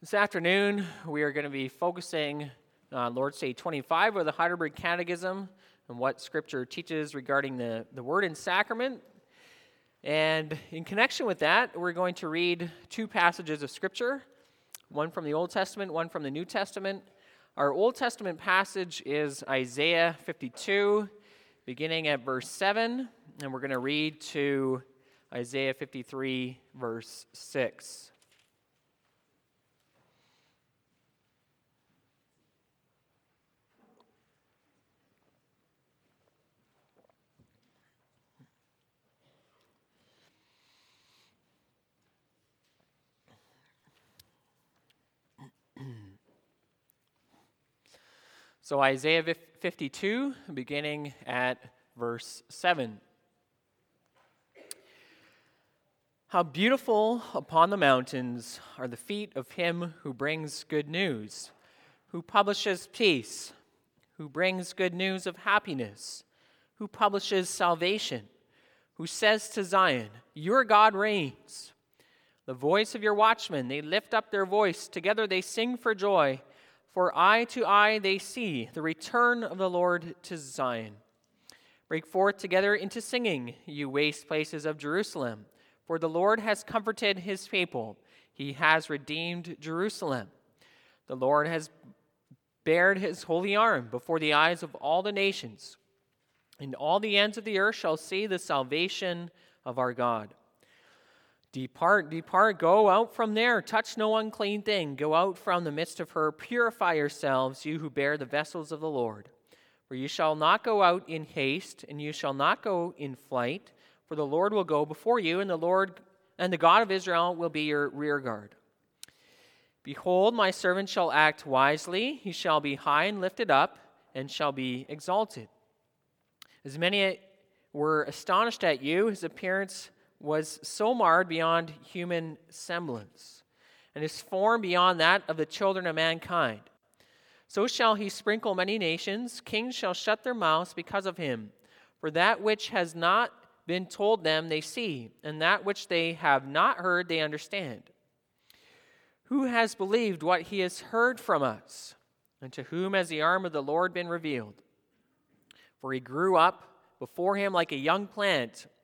This afternoon, we are going to be focusing on Lord's Day 25 of the Heidelberg Catechism and what Scripture teaches regarding the, the Word and Sacrament. And in connection with that, we're going to read two passages of Scripture one from the Old Testament, one from the New Testament. Our Old Testament passage is Isaiah 52, beginning at verse 7, and we're going to read to Isaiah 53, verse 6. So, Isaiah 52, beginning at verse 7. How beautiful upon the mountains are the feet of him who brings good news, who publishes peace, who brings good news of happiness, who publishes salvation, who says to Zion, Your God reigns. The voice of your watchmen, they lift up their voice, together they sing for joy. For eye to eye they see the return of the Lord to Zion. Break forth together into singing, you waste places of Jerusalem. For the Lord has comforted his people, he has redeemed Jerusalem. The Lord has bared his holy arm before the eyes of all the nations, and all the ends of the earth shall see the salvation of our God. Depart, depart, go out from there. Touch no unclean thing. Go out from the midst of her. Purify yourselves, you who bear the vessels of the Lord. For you shall not go out in haste, and you shall not go in flight, for the Lord will go before you, and the Lord and the God of Israel will be your rear guard. Behold, my servant shall act wisely, he shall be high and lifted up, and shall be exalted. As many were astonished at you, his appearance was so marred beyond human semblance, and his form beyond that of the children of mankind. So shall he sprinkle many nations, kings shall shut their mouths because of him. For that which has not been told them they see, and that which they have not heard they understand. Who has believed what he has heard from us? And to whom has the arm of the Lord been revealed? For he grew up before him like a young plant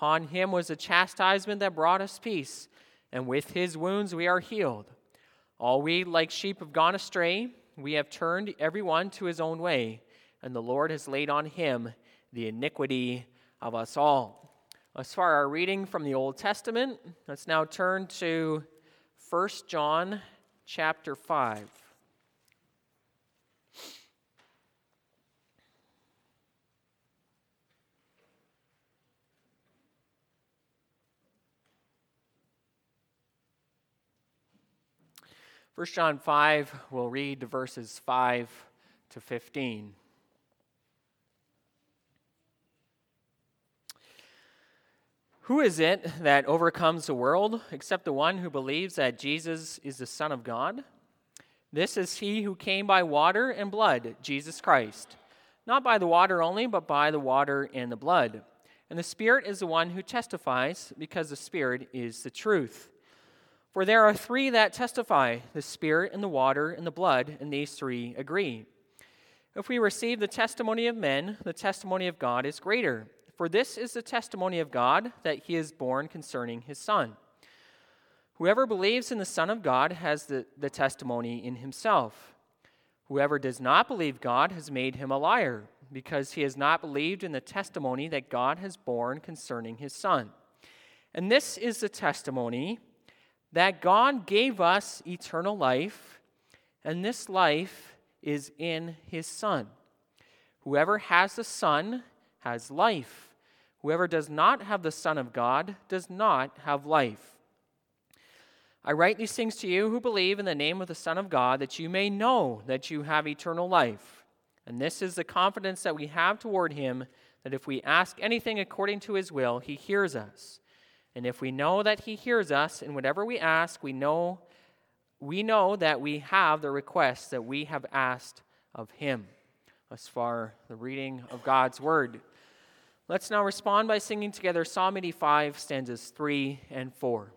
Upon him was a chastisement that brought us peace, and with his wounds we are healed. All we, like sheep, have gone astray. We have turned every one to his own way, and the Lord has laid on him the iniquity of us all. As far our reading from the Old Testament, let's now turn to 1 John chapter 5. 1 John 5, we'll read the verses 5 to 15. Who is it that overcomes the world except the one who believes that Jesus is the Son of God? This is he who came by water and blood, Jesus Christ. Not by the water only, but by the water and the blood. And the Spirit is the one who testifies, because the Spirit is the truth. For there are three that testify the Spirit, and the water, and the blood, and these three agree. If we receive the testimony of men, the testimony of God is greater. For this is the testimony of God that he is borne concerning his Son. Whoever believes in the Son of God has the, the testimony in himself. Whoever does not believe God has made him a liar, because he has not believed in the testimony that God has borne concerning his Son. And this is the testimony that God gave us eternal life, and this life is in his Son. Whoever has the Son has life. Whoever does not have the Son of God does not have life. I write these things to you who believe in the name of the Son of God, that you may know that you have eternal life. And this is the confidence that we have toward him, that if we ask anything according to his will, he hears us. And if we know that he hears us in whatever we ask, we know we know that we have the requests that we have asked of him. As far the reading of God's word. Let's now respond by singing together Psalm 85, stanzas 3 and 4.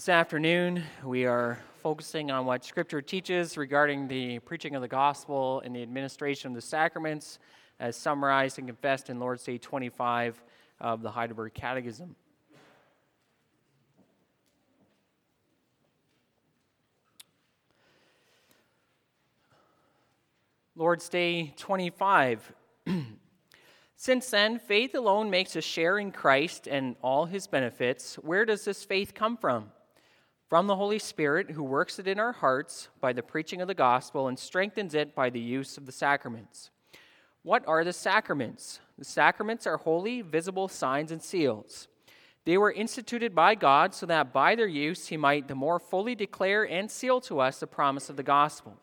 This afternoon, we are focusing on what Scripture teaches regarding the preaching of the gospel and the administration of the sacraments, as summarized and confessed in Lord's Day 25 of the Heidelberg Catechism. Lord's Day 25. Since then, faith alone makes us share in Christ and all his benefits. Where does this faith come from? From the Holy Spirit, who works it in our hearts by the preaching of the gospel and strengthens it by the use of the sacraments. What are the sacraments? The sacraments are holy, visible signs and seals. They were instituted by God so that by their use he might the more fully declare and seal to us the promise of the gospel.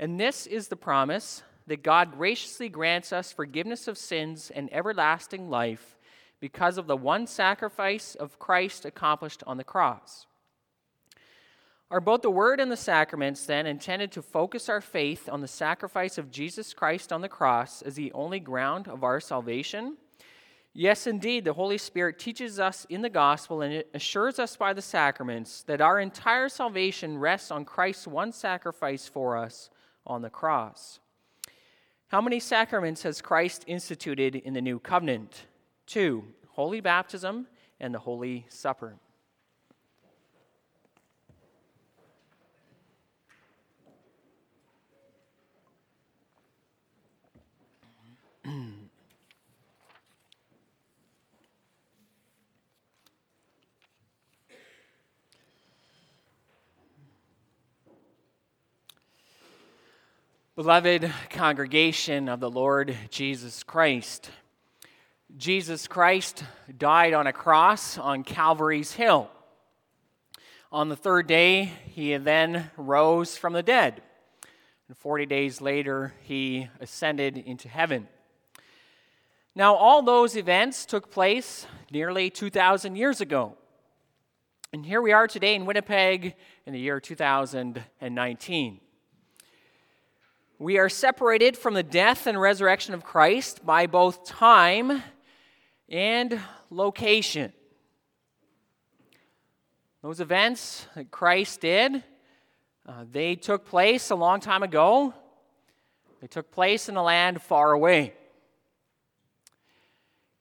And this is the promise that God graciously grants us forgiveness of sins and everlasting life because of the one sacrifice of Christ accomplished on the cross. Are both the Word and the sacraments then intended to focus our faith on the sacrifice of Jesus Christ on the cross as the only ground of our salvation? Yes, indeed, the Holy Spirit teaches us in the gospel and it assures us by the sacraments that our entire salvation rests on Christ's one sacrifice for us on the cross. How many sacraments has Christ instituted in the new covenant? Two holy baptism and the Holy Supper. Beloved congregation of the Lord Jesus Christ, Jesus Christ died on a cross on Calvary's Hill. On the third day, he then rose from the dead. And 40 days later, he ascended into heaven. Now, all those events took place nearly 2,000 years ago. And here we are today in Winnipeg in the year 2019. We are separated from the death and resurrection of Christ by both time and location. Those events that Christ did, uh, they took place a long time ago. They took place in a land far away.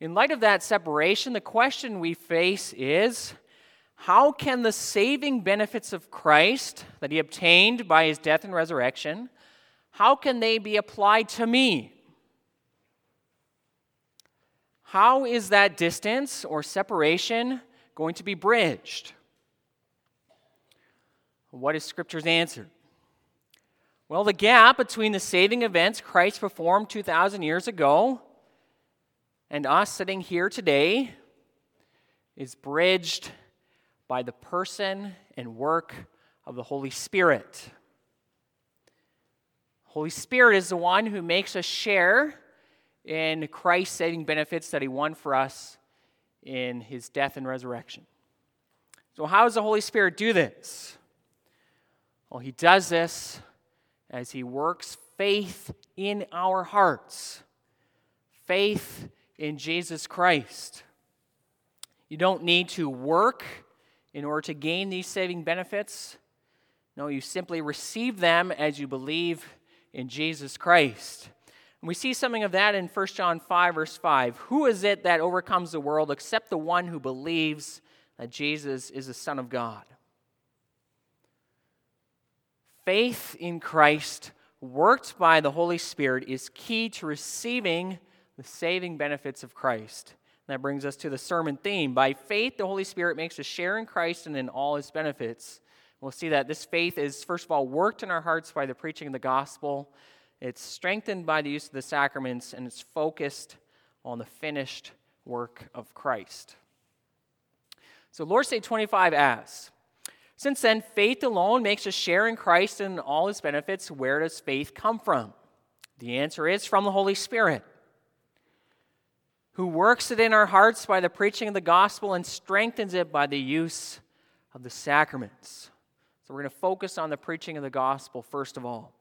In light of that separation, the question we face is how can the saving benefits of Christ that he obtained by his death and resurrection how can they be applied to me? How is that distance or separation going to be bridged? What is Scripture's answer? Well, the gap between the saving events Christ performed 2,000 years ago and us sitting here today is bridged by the person and work of the Holy Spirit. Holy Spirit is the one who makes us share in Christ's saving benefits that he won for us in his death and resurrection. So, how does the Holy Spirit do this? Well, he does this as he works faith in our hearts, faith in Jesus Christ. You don't need to work in order to gain these saving benefits. No, you simply receive them as you believe in Jesus Christ. And we see something of that in 1 John 5, verse 5. Who is it that overcomes the world except the one who believes that Jesus is the Son of God? Faith in Christ, worked by the Holy Spirit, is key to receiving the saving benefits of Christ. That brings us to the sermon theme. By faith, the Holy Spirit makes us share in Christ and in all his benefits. We'll see that this faith is, first of all, worked in our hearts by the preaching of the gospel. It's strengthened by the use of the sacraments, and it's focused on the finished work of Christ. So, Lord's Day 25 asks Since then, faith alone makes us share in Christ and all his benefits. Where does faith come from? The answer is from the Holy Spirit, who works it in our hearts by the preaching of the gospel and strengthens it by the use of the sacraments. So we're going to focus on the preaching of the gospel first of all.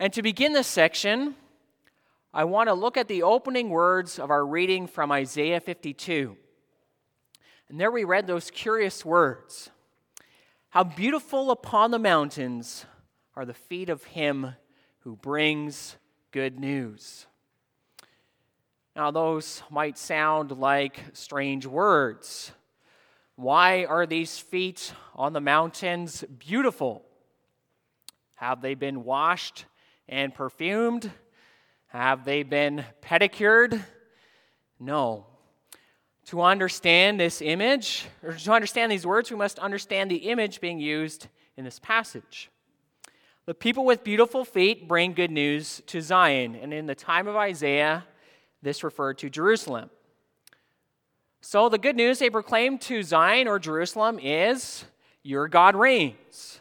And to begin this section, I want to look at the opening words of our reading from Isaiah 52. And there we read those curious words How beautiful upon the mountains are the feet of him who brings good news. Now, those might sound like strange words. Why are these feet on the mountains beautiful? Have they been washed and perfumed? Have they been pedicured? No. To understand this image, or to understand these words, we must understand the image being used in this passage. The people with beautiful feet bring good news to Zion, and in the time of Isaiah, this referred to Jerusalem. So, the good news they proclaim to Zion or Jerusalem is your God reigns.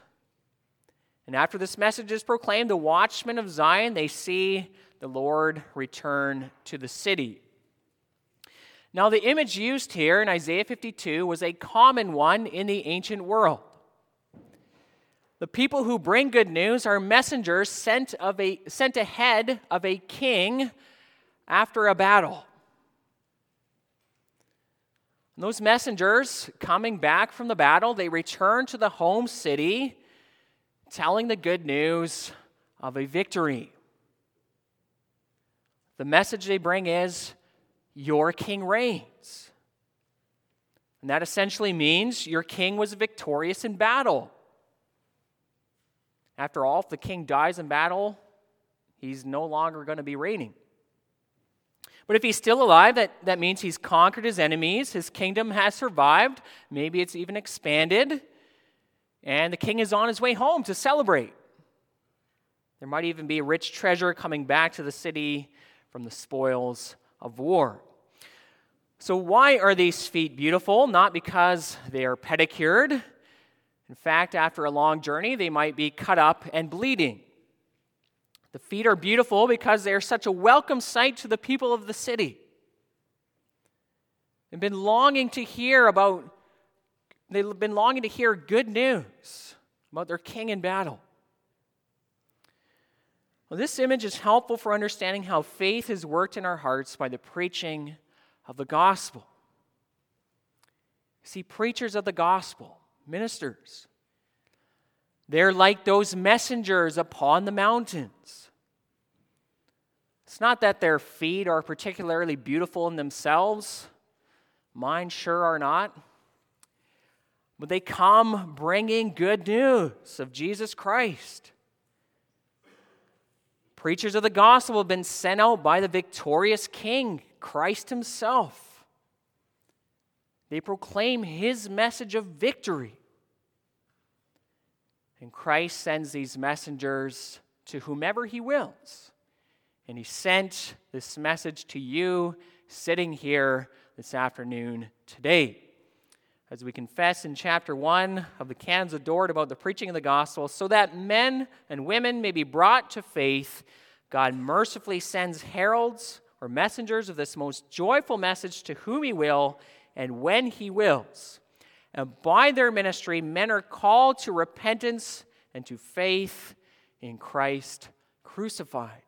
And after this message is proclaimed, the watchmen of Zion, they see the Lord return to the city. Now, the image used here in Isaiah 52 was a common one in the ancient world. The people who bring good news are messengers sent, of a, sent ahead of a king after a battle. And those messengers coming back from the battle, they return to the home city telling the good news of a victory. The message they bring is, Your king reigns. And that essentially means your king was victorious in battle. After all, if the king dies in battle, he's no longer going to be reigning. But if he's still alive, that, that means he's conquered his enemies, his kingdom has survived, maybe it's even expanded, and the king is on his way home to celebrate. There might even be a rich treasure coming back to the city from the spoils of war. So, why are these feet beautiful? Not because they are pedicured. In fact, after a long journey, they might be cut up and bleeding. The feet are beautiful because they are such a welcome sight to the people of the city. They've been longing to hear about, they've been longing to hear good news about their king in battle. Well, this image is helpful for understanding how faith is worked in our hearts by the preaching of the gospel. See, preachers of the gospel, ministers, they're like those messengers upon the mountains. It's not that their feet are particularly beautiful in themselves, mine sure are not. But they come bringing good news of Jesus Christ. Preachers of the gospel have been sent out by the victorious King, Christ Himself. They proclaim His message of victory. And Christ sends these messengers to whomever He wills. And he sent this message to you sitting here this afternoon today. As we confess in chapter 1 of the Canons Dort about the preaching of the gospel, so that men and women may be brought to faith, God mercifully sends heralds or messengers of this most joyful message to whom he will and when he wills. And by their ministry, men are called to repentance and to faith in Christ crucified.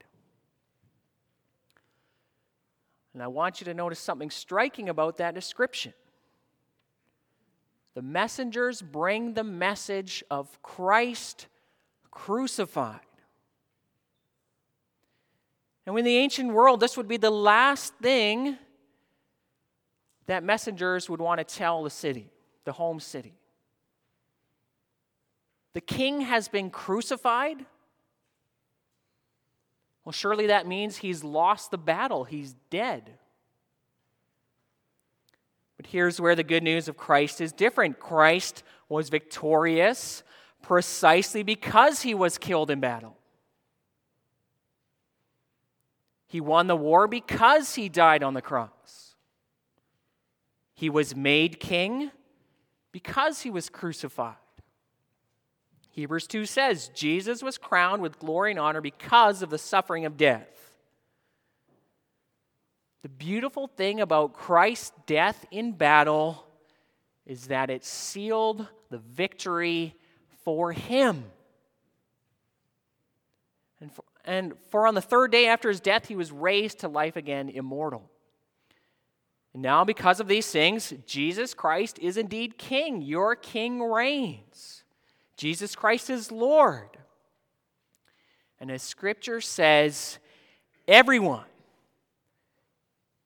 And I want you to notice something striking about that description. The messengers bring the message of Christ crucified. And in the ancient world, this would be the last thing that messengers would want to tell the city, the home city. The king has been crucified. Well, surely that means he's lost the battle, he's dead. But here's where the good news of Christ is different Christ was victorious precisely because he was killed in battle. He won the war because he died on the cross. He was made king because he was crucified. Hebrews 2 says Jesus was crowned with glory and honor because of the suffering of death. The beautiful thing about Christ's death in battle is that it sealed the victory for him. And for, and for on the third day after his death, he was raised to life again, immortal. Now, because of these things, Jesus Christ is indeed king. Your king reigns. Jesus Christ is Lord. And as scripture says, everyone,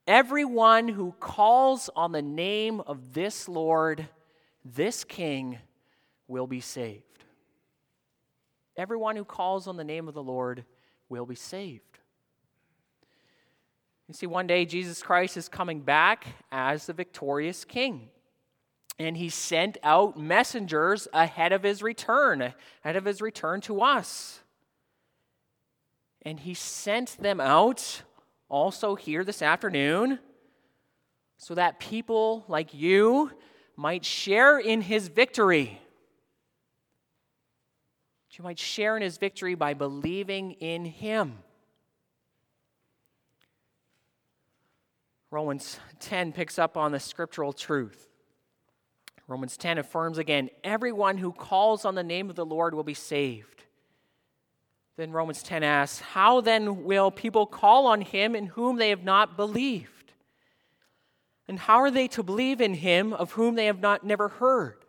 everyone who calls on the name of this Lord, this King, will be saved. Everyone who calls on the name of the Lord will be saved. You see, one day Jesus Christ is coming back as the victorious King and he sent out messengers ahead of his return, ahead of his return to us. And he sent them out also here this afternoon so that people like you might share in his victory. You might share in his victory by believing in him. Romans 10 picks up on the scriptural truth. Romans 10 affirms again everyone who calls on the name of the Lord will be saved. Then Romans 10 asks, How then will people call on him in whom they have not believed? And how are they to believe in him of whom they have not never heard?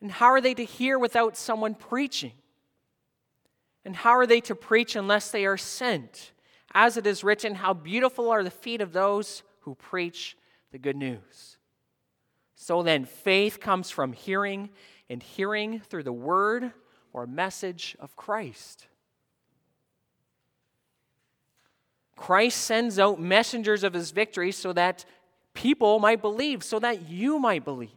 And how are they to hear without someone preaching? And how are they to preach unless they are sent? As it is written, How beautiful are the feet of those who preach the good news. So then, faith comes from hearing, and hearing through the word or message of Christ. Christ sends out messengers of his victory so that people might believe, so that you might believe.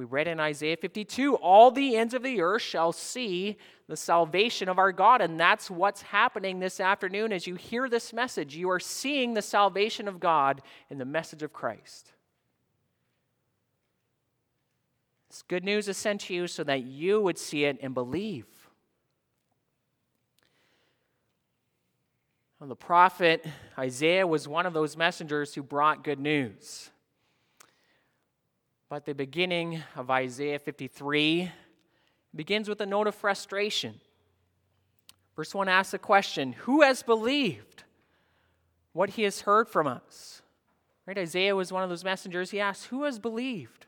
We read in Isaiah 52 all the ends of the earth shall see the salvation of our God. And that's what's happening this afternoon as you hear this message. You are seeing the salvation of God in the message of Christ. This good news is sent to you so that you would see it and believe. Well, the prophet Isaiah was one of those messengers who brought good news. But the beginning of Isaiah 53 begins with a note of frustration. Verse 1 asks the question Who has believed what he has heard from us? Right? Isaiah was one of those messengers. He asks, Who has believed?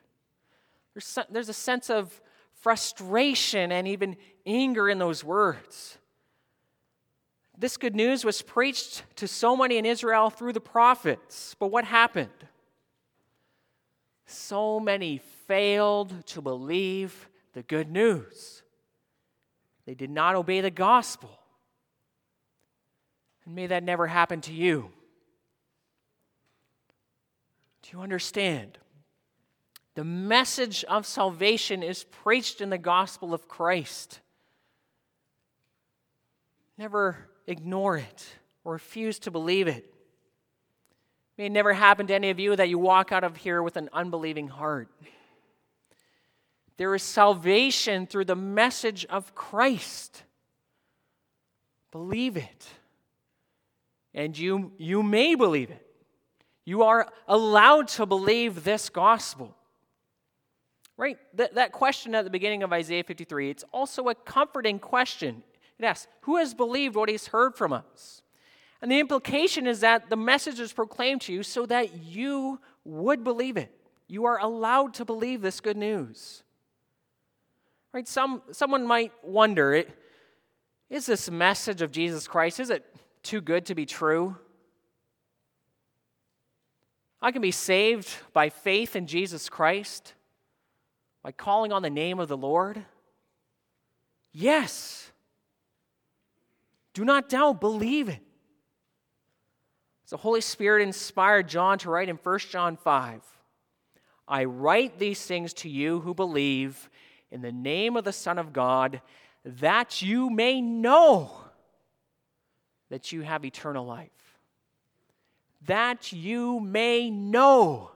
There's, there's a sense of frustration and even anger in those words. This good news was preached to so many in Israel through the prophets. But what happened? So many failed to believe the good news. They did not obey the gospel. And may that never happen to you. Do you understand? The message of salvation is preached in the gospel of Christ. Never ignore it or refuse to believe it. May it never happen to any of you that you walk out of here with an unbelieving heart. There is salvation through the message of Christ. Believe it. And you, you may believe it. You are allowed to believe this gospel. Right? That, that question at the beginning of Isaiah 53, it's also a comforting question. It asks, Who has believed what he's heard from us? And the implication is that the message is proclaimed to you so that you would believe it. You are allowed to believe this good news. Right? Some, someone might wonder is this message of Jesus Christ, is it too good to be true? I can be saved by faith in Jesus Christ, by calling on the name of the Lord. Yes. Do not doubt, believe it. The Holy Spirit inspired John to write in 1 John 5 I write these things to you who believe in the name of the Son of God, that you may know that you have eternal life. That you may know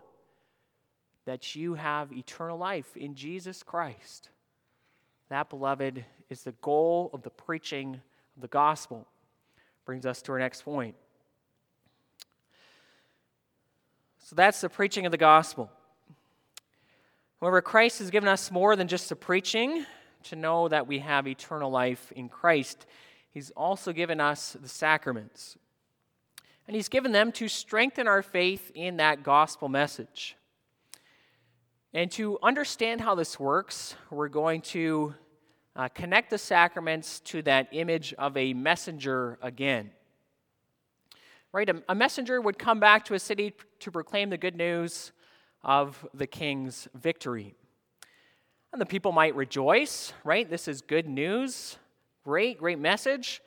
that you have eternal life in Jesus Christ. That, beloved, is the goal of the preaching of the gospel. Brings us to our next point. So that's the preaching of the gospel. However, Christ has given us more than just the preaching to know that we have eternal life in Christ. He's also given us the sacraments. And He's given them to strengthen our faith in that gospel message. And to understand how this works, we're going to uh, connect the sacraments to that image of a messenger again. Right? A, a messenger would come back to a city to proclaim the good news of the king's victory. And the people might rejoice, right? This is good news. Great, great message.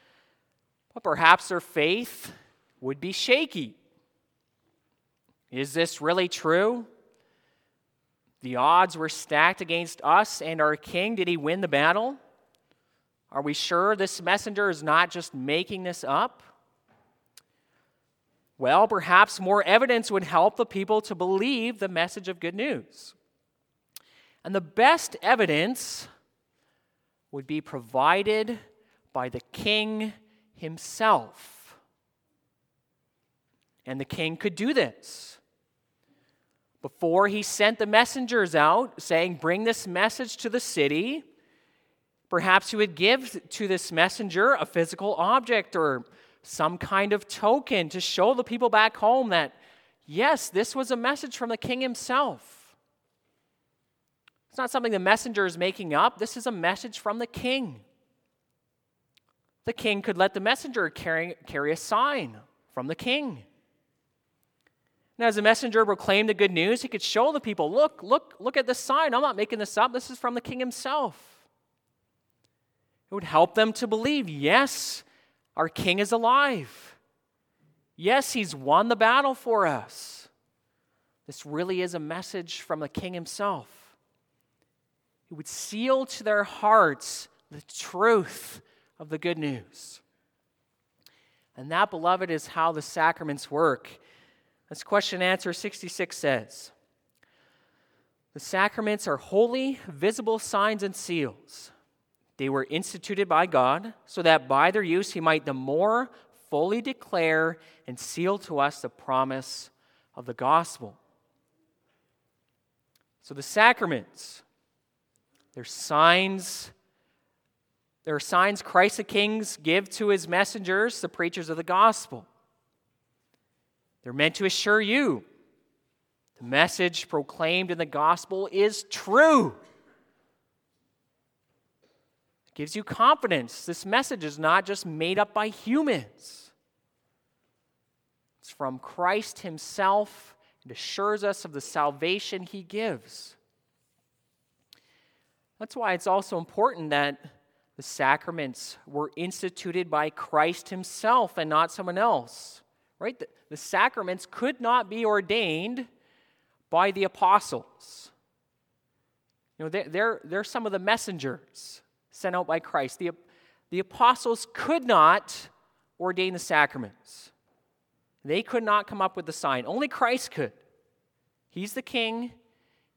But perhaps their faith would be shaky. Is this really true? The odds were stacked against us and our king. Did he win the battle? Are we sure this messenger is not just making this up? Well, perhaps more evidence would help the people to believe the message of good news. And the best evidence would be provided by the king himself. And the king could do this. Before he sent the messengers out saying, Bring this message to the city, perhaps he would give to this messenger a physical object or some kind of token to show the people back home that, yes, this was a message from the king himself. It's not something the messenger is making up, this is a message from the king. The king could let the messenger carry, carry a sign from the king. And as the messenger proclaimed the good news, he could show the people, look, look, look at this sign. I'm not making this up. This is from the king himself. It would help them to believe, yes, our king is alive. Yes, he's won the battle for us. This really is a message from the king himself. It would seal to their hearts the truth of the good news. And that, beloved, is how the sacraments work. As question answer 66 says The sacraments are holy, visible signs and seals. They were instituted by God so that by their use he might the more fully declare and seal to us the promise of the gospel. So the sacraments, they're signs. There are signs Christ the Kings give to his messengers, the preachers of the gospel. They're meant to assure you the message proclaimed in the gospel is true. Gives you confidence. This message is not just made up by humans, it's from Christ Himself and assures us of the salvation He gives. That's why it's also important that the sacraments were instituted by Christ Himself and not someone else right? The, the sacraments could not be ordained by the apostles. You know, they're, they're, they're some of the messengers sent out by Christ. The, the apostles could not ordain the sacraments. They could not come up with the sign. Only Christ could. He's the king.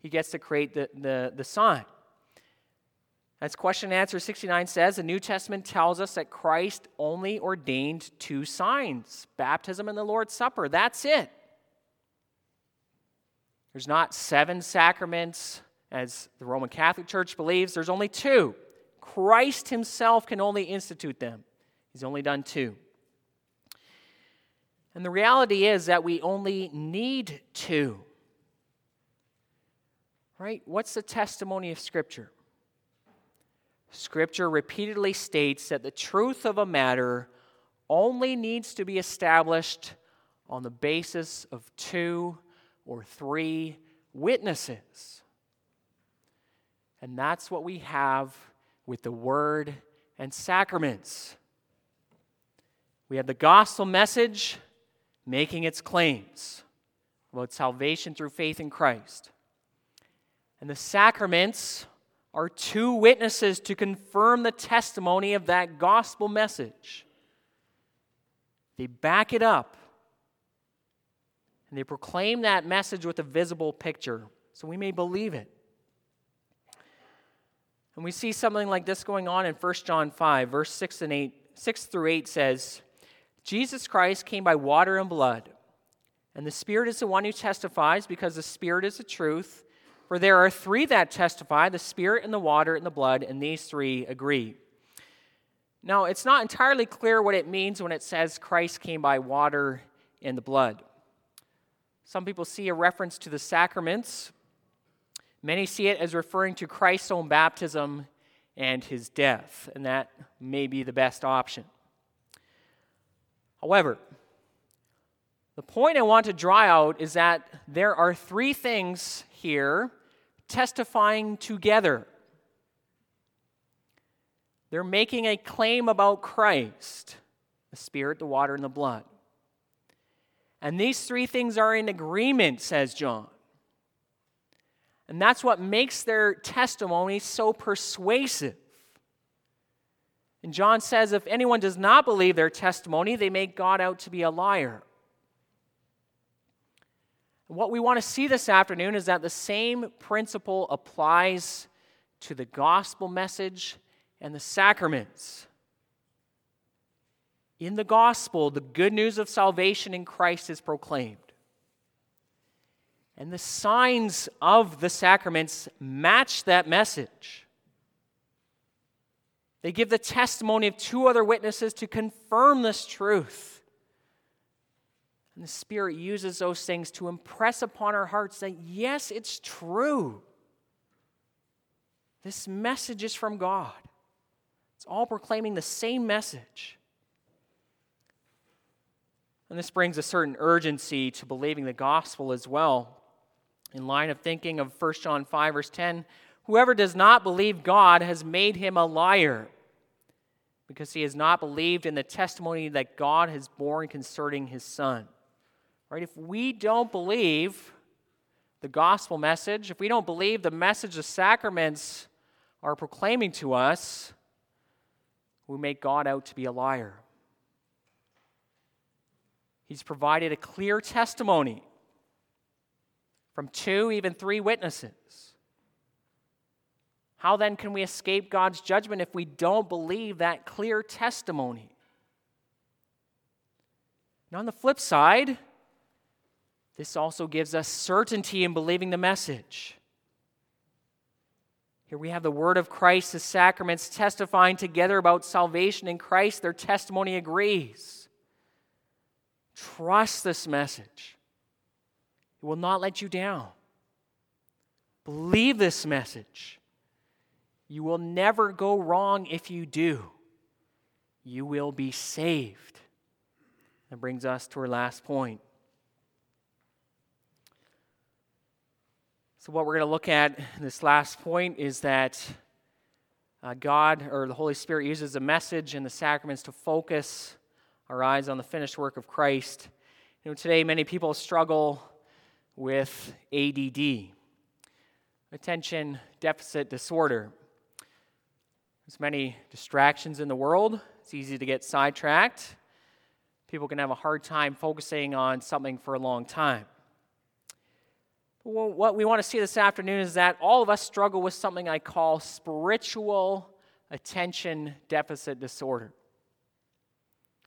He gets to create the, the, the sign. As question and answer 69 says, the New Testament tells us that Christ only ordained two signs baptism and the Lord's Supper. That's it. There's not seven sacraments as the Roman Catholic Church believes, there's only two. Christ himself can only institute them, he's only done two. And the reality is that we only need two. Right? What's the testimony of Scripture? Scripture repeatedly states that the truth of a matter only needs to be established on the basis of two or three witnesses. And that's what we have with the Word and sacraments. We have the gospel message making its claims about salvation through faith in Christ. And the sacraments are two witnesses to confirm the testimony of that gospel message. They back it up and they proclaim that message with a visible picture so we may believe it. And we see something like this going on in 1 John 5, verse 6 and 8, 6 through 8 says, Jesus Christ came by water and blood, and the Spirit is the one who testifies because the Spirit is the truth. For there are three that testify the Spirit and the water and the blood, and these three agree. Now, it's not entirely clear what it means when it says Christ came by water and the blood. Some people see a reference to the sacraments. Many see it as referring to Christ's own baptism and his death, and that may be the best option. However, the point I want to draw out is that there are three things here testifying together. They're making a claim about Christ the Spirit, the water, and the blood. And these three things are in agreement, says John. And that's what makes their testimony so persuasive. And John says if anyone does not believe their testimony, they make God out to be a liar. What we want to see this afternoon is that the same principle applies to the gospel message and the sacraments. In the gospel, the good news of salvation in Christ is proclaimed. And the signs of the sacraments match that message. They give the testimony of two other witnesses to confirm this truth. And the Spirit uses those things to impress upon our hearts that, yes, it's true. This message is from God. It's all proclaiming the same message. And this brings a certain urgency to believing the gospel as well. In line of thinking of 1 John 5, verse 10, whoever does not believe God has made him a liar because he has not believed in the testimony that God has borne concerning his son. Right? If we don't believe the gospel message, if we don't believe the message the sacraments are proclaiming to us, we make God out to be a liar. He's provided a clear testimony from two, even three witnesses. How then can we escape God's judgment if we don't believe that clear testimony? Now, on the flip side, this also gives us certainty in believing the message. Here we have the word of Christ, the sacraments testifying together about salvation in Christ. Their testimony agrees. Trust this message, it will not let you down. Believe this message. You will never go wrong if you do. You will be saved. That brings us to our last point. So, what we're going to look at in this last point is that uh, God or the Holy Spirit uses the message and the sacraments to focus our eyes on the finished work of Christ. You know, today many people struggle with ADD, attention deficit disorder. There's many distractions in the world. It's easy to get sidetracked. People can have a hard time focusing on something for a long time. Well, what we want to see this afternoon is that all of us struggle with something I call spiritual attention deficit disorder.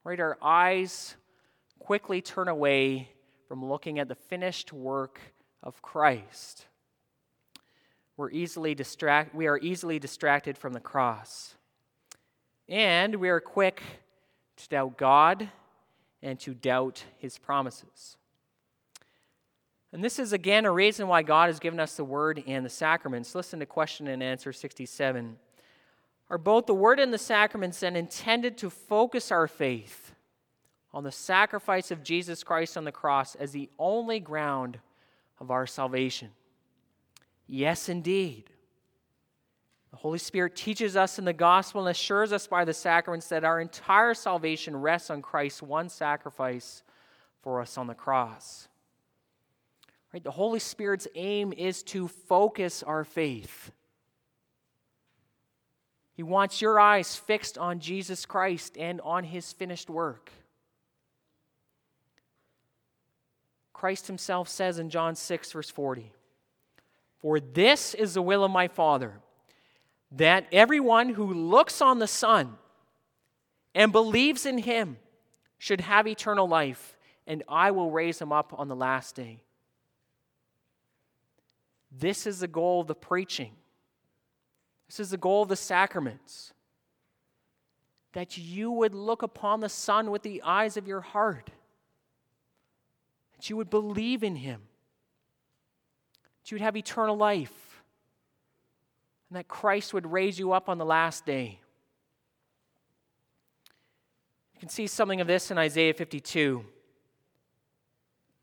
Right? Our eyes quickly turn away from looking at the finished work of Christ. We're easily distract, we are easily distracted from the cross. And we are quick to doubt God and to doubt his promises. And this is again a reason why God has given us the word and the sacraments. Listen to question and answer 67. Are both the word and the sacraments then intended to focus our faith on the sacrifice of Jesus Christ on the cross as the only ground of our salvation? Yes, indeed. The Holy Spirit teaches us in the gospel and assures us by the sacraments that our entire salvation rests on Christ's one sacrifice for us on the cross. Right? The Holy Spirit's aim is to focus our faith. He wants your eyes fixed on Jesus Christ and on his finished work. Christ himself says in John 6, verse 40, For this is the will of my Father, that everyone who looks on the Son and believes in him should have eternal life, and I will raise him up on the last day. This is the goal of the preaching. This is the goal of the sacraments. That you would look upon the Son with the eyes of your heart. That you would believe in Him. That you would have eternal life. And that Christ would raise you up on the last day. You can see something of this in Isaiah 52.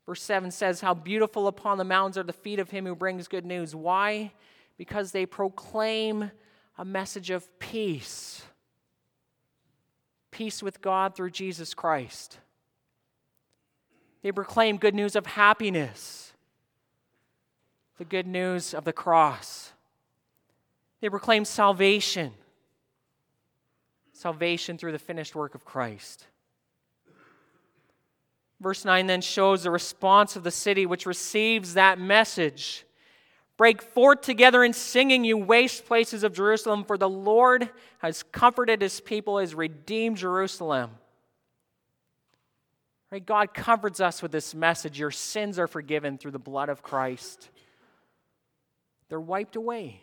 Verse 7 says, How beautiful upon the mountains are the feet of him who brings good news. Why? Because they proclaim a message of peace. Peace with God through Jesus Christ. They proclaim good news of happiness, the good news of the cross. They proclaim salvation, salvation through the finished work of Christ. Verse 9 then shows the response of the city which receives that message. Break forth together in singing, you waste places of Jerusalem, for the Lord has comforted his people, has redeemed Jerusalem. Right? God comforts us with this message. Your sins are forgiven through the blood of Christ, they're wiped away.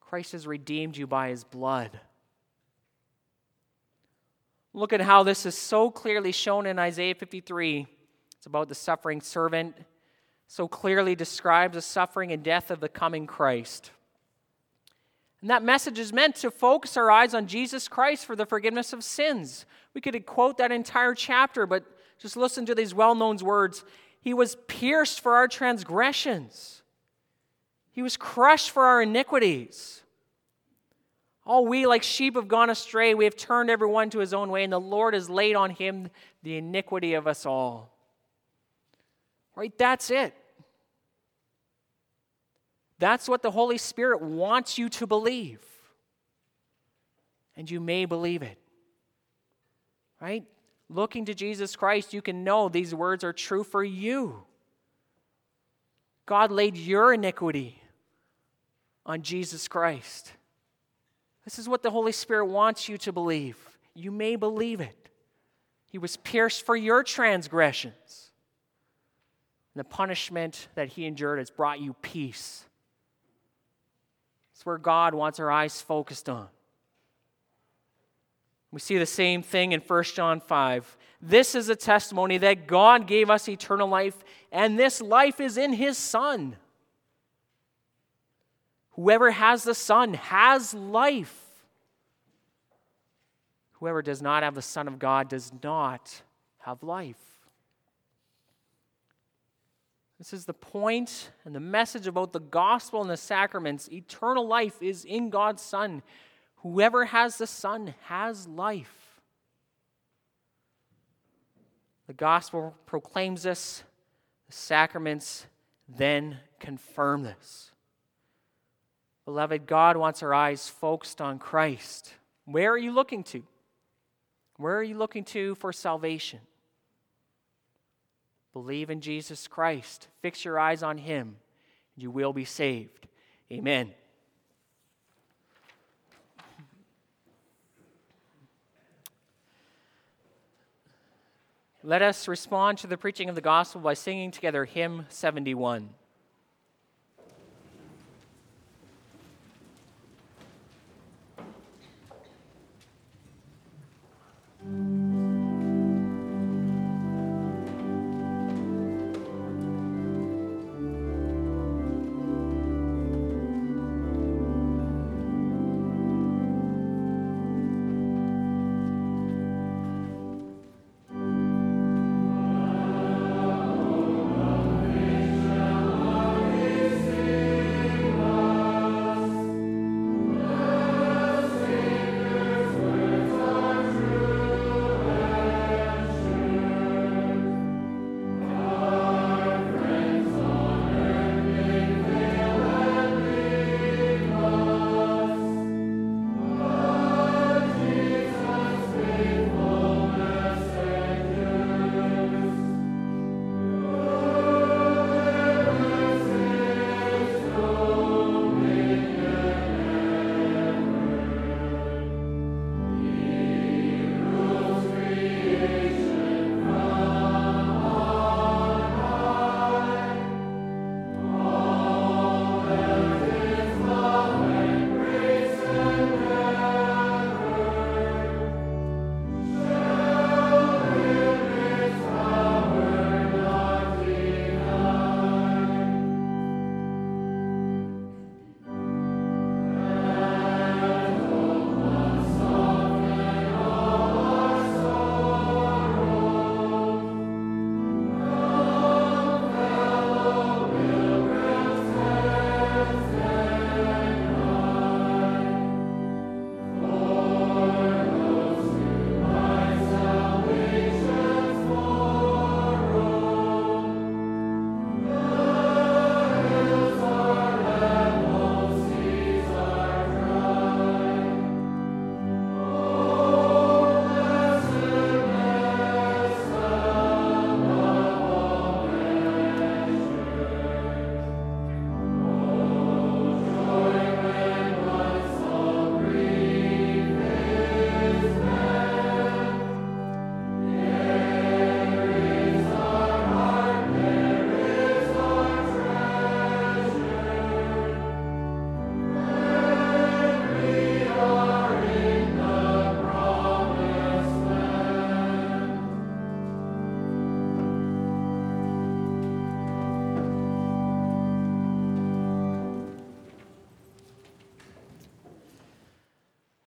Christ has redeemed you by his blood. Look at how this is so clearly shown in Isaiah 53. It's about the suffering servant, so clearly describes the suffering and death of the coming Christ. And that message is meant to focus our eyes on Jesus Christ for the forgiveness of sins. We could quote that entire chapter, but just listen to these well known words He was pierced for our transgressions, He was crushed for our iniquities. All we, like sheep, have gone astray. We have turned everyone to his own way, and the Lord has laid on him the iniquity of us all. Right? That's it. That's what the Holy Spirit wants you to believe. And you may believe it. Right? Looking to Jesus Christ, you can know these words are true for you. God laid your iniquity on Jesus Christ. This is what the Holy Spirit wants you to believe. You may believe it. He was pierced for your transgressions. And the punishment that he endured has brought you peace. Where God wants our eyes focused on. We see the same thing in 1 John 5. This is a testimony that God gave us eternal life, and this life is in his Son. Whoever has the Son has life. Whoever does not have the Son of God does not have life. This is the point and the message about the gospel and the sacraments. Eternal life is in God's Son. Whoever has the Son has life. The gospel proclaims this, the sacraments then confirm this. Beloved, God wants our eyes focused on Christ. Where are you looking to? Where are you looking to for salvation? Believe in Jesus Christ. Fix your eyes on him, and you will be saved. Amen. Let us respond to the preaching of the gospel by singing together hymn 71.